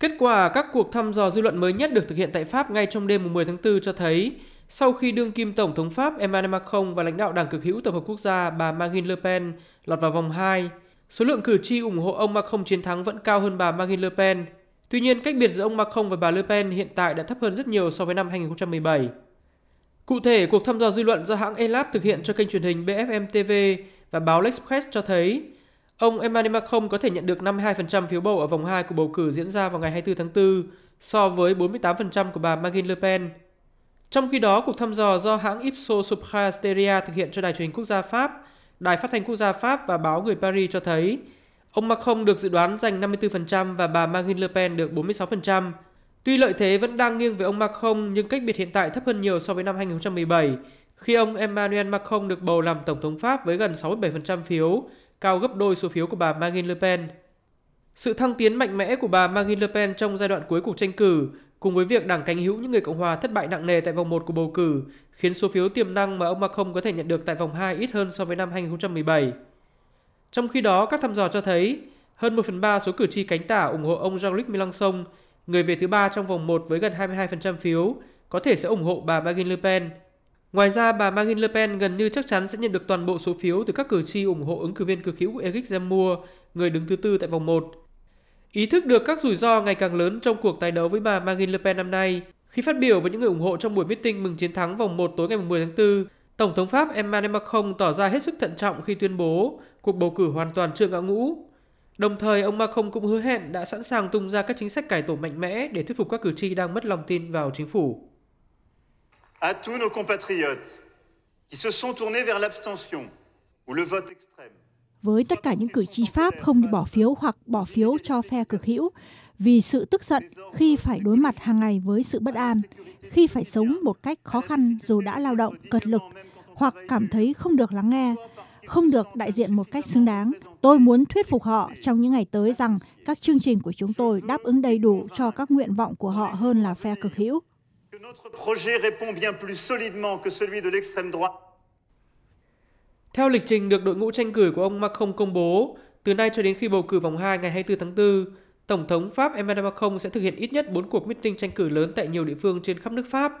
Kết quả các cuộc thăm dò dư luận mới nhất được thực hiện tại Pháp ngay trong đêm 10 tháng 4 cho thấy sau khi đương kim Tổng thống Pháp Emmanuel Macron và lãnh đạo Đảng cực hữu Tập hợp Quốc gia bà Marine Le Pen lọt vào vòng 2, số lượng cử tri ủng hộ ông Macron chiến thắng vẫn cao hơn bà Marine Le Pen. Tuy nhiên, cách biệt giữa ông Macron và bà Le Pen hiện tại đã thấp hơn rất nhiều so với năm 2017. Cụ thể, cuộc thăm dò dư luận do hãng Elab thực hiện cho kênh truyền hình BFM TV và báo L'Express cho thấy ông Emmanuel Macron có thể nhận được 52% phiếu bầu ở vòng 2 của bầu cử diễn ra vào ngày 24 tháng 4 so với 48% của bà Marine Le Pen. Trong khi đó, cuộc thăm dò do hãng Ipsos Soprasteria thực hiện cho Đài truyền hình quốc gia Pháp, Đài phát thanh quốc gia Pháp và báo Người Paris cho thấy ông Macron được dự đoán giành 54% và bà Marine Le Pen được 46%. Tuy lợi thế vẫn đang nghiêng về ông Macron nhưng cách biệt hiện tại thấp hơn nhiều so với năm 2017 khi ông Emmanuel Macron được bầu làm Tổng thống Pháp với gần 67% phiếu, cao gấp đôi số phiếu của bà Marine Le Pen. Sự thăng tiến mạnh mẽ của bà Marine Le Pen trong giai đoạn cuối cuộc tranh cử cùng với việc đảng cánh hữu những người Cộng hòa thất bại nặng nề tại vòng 1 của bầu cử khiến số phiếu tiềm năng mà ông Macron có thể nhận được tại vòng 2 ít hơn so với năm 2017. Trong khi đó, các thăm dò cho thấy hơn 1 phần 3 số cử tri cánh tả ủng hộ ông Jean-Luc Mélenchon, người về thứ ba trong vòng 1 với gần 22% phiếu, có thể sẽ ủng hộ bà Marine Le Pen. Ngoài ra, bà Marine Le Pen gần như chắc chắn sẽ nhận được toàn bộ số phiếu từ các cử tri ủng hộ ứng cử viên cực hữu Eric Zemmour, người đứng thứ tư tại vòng 1. Ý thức được các rủi ro ngày càng lớn trong cuộc tái đấu với bà Marine Le Pen năm nay, khi phát biểu với những người ủng hộ trong buổi meeting mừng chiến thắng vòng 1 tối ngày 10 tháng 4, Tổng thống Pháp Emmanuel Macron tỏ ra hết sức thận trọng khi tuyên bố cuộc bầu cử hoàn toàn chưa ngã ngũ. Đồng thời, ông Macron cũng hứa hẹn đã sẵn sàng tung ra các chính sách cải tổ mạnh mẽ để thuyết phục các cử tri đang mất lòng tin vào chính phủ. À tous nos compatriotes qui se sont tournés vers l'abstention ou le vote extrême với tất cả những cử tri Pháp không đi bỏ phiếu hoặc bỏ phiếu cho phe cực hữu vì sự tức giận khi phải đối mặt hàng ngày với sự bất an, khi phải sống một cách khó khăn dù đã lao động cật lực hoặc cảm thấy không được lắng nghe, không được đại diện một cách xứng đáng. Tôi muốn thuyết phục họ trong những ngày tới rằng các chương trình của chúng tôi đáp ứng đầy đủ cho các nguyện vọng của họ hơn là phe cực hữu. Theo lịch trình được đội ngũ tranh cử của ông Macron công bố, từ nay cho đến khi bầu cử vòng 2 ngày 24 tháng 4, Tổng thống Pháp Emmanuel Macron sẽ thực hiện ít nhất 4 cuộc meeting tranh cử lớn tại nhiều địa phương trên khắp nước Pháp.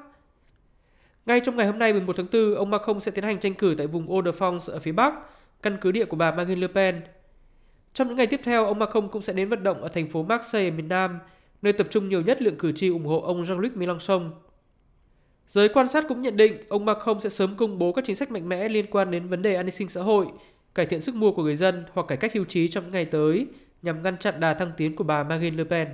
Ngay trong ngày hôm nay 11 tháng 4, ông Macron sẽ tiến hành tranh cử tại vùng Hauts-de-France ở phía Bắc, căn cứ địa của bà Marine Le Pen. Trong những ngày tiếp theo, ông Macron cũng sẽ đến vận động ở thành phố Marseille miền Nam, nơi tập trung nhiều nhất lượng cử tri ủng hộ ông Jean-Luc Mélenchon. Giới quan sát cũng nhận định ông Macron sẽ sớm công bố các chính sách mạnh mẽ liên quan đến vấn đề an ninh sinh xã hội, cải thiện sức mua của người dân hoặc cải cách hưu trí trong những ngày tới nhằm ngăn chặn đà thăng tiến của bà Marine Le Pen.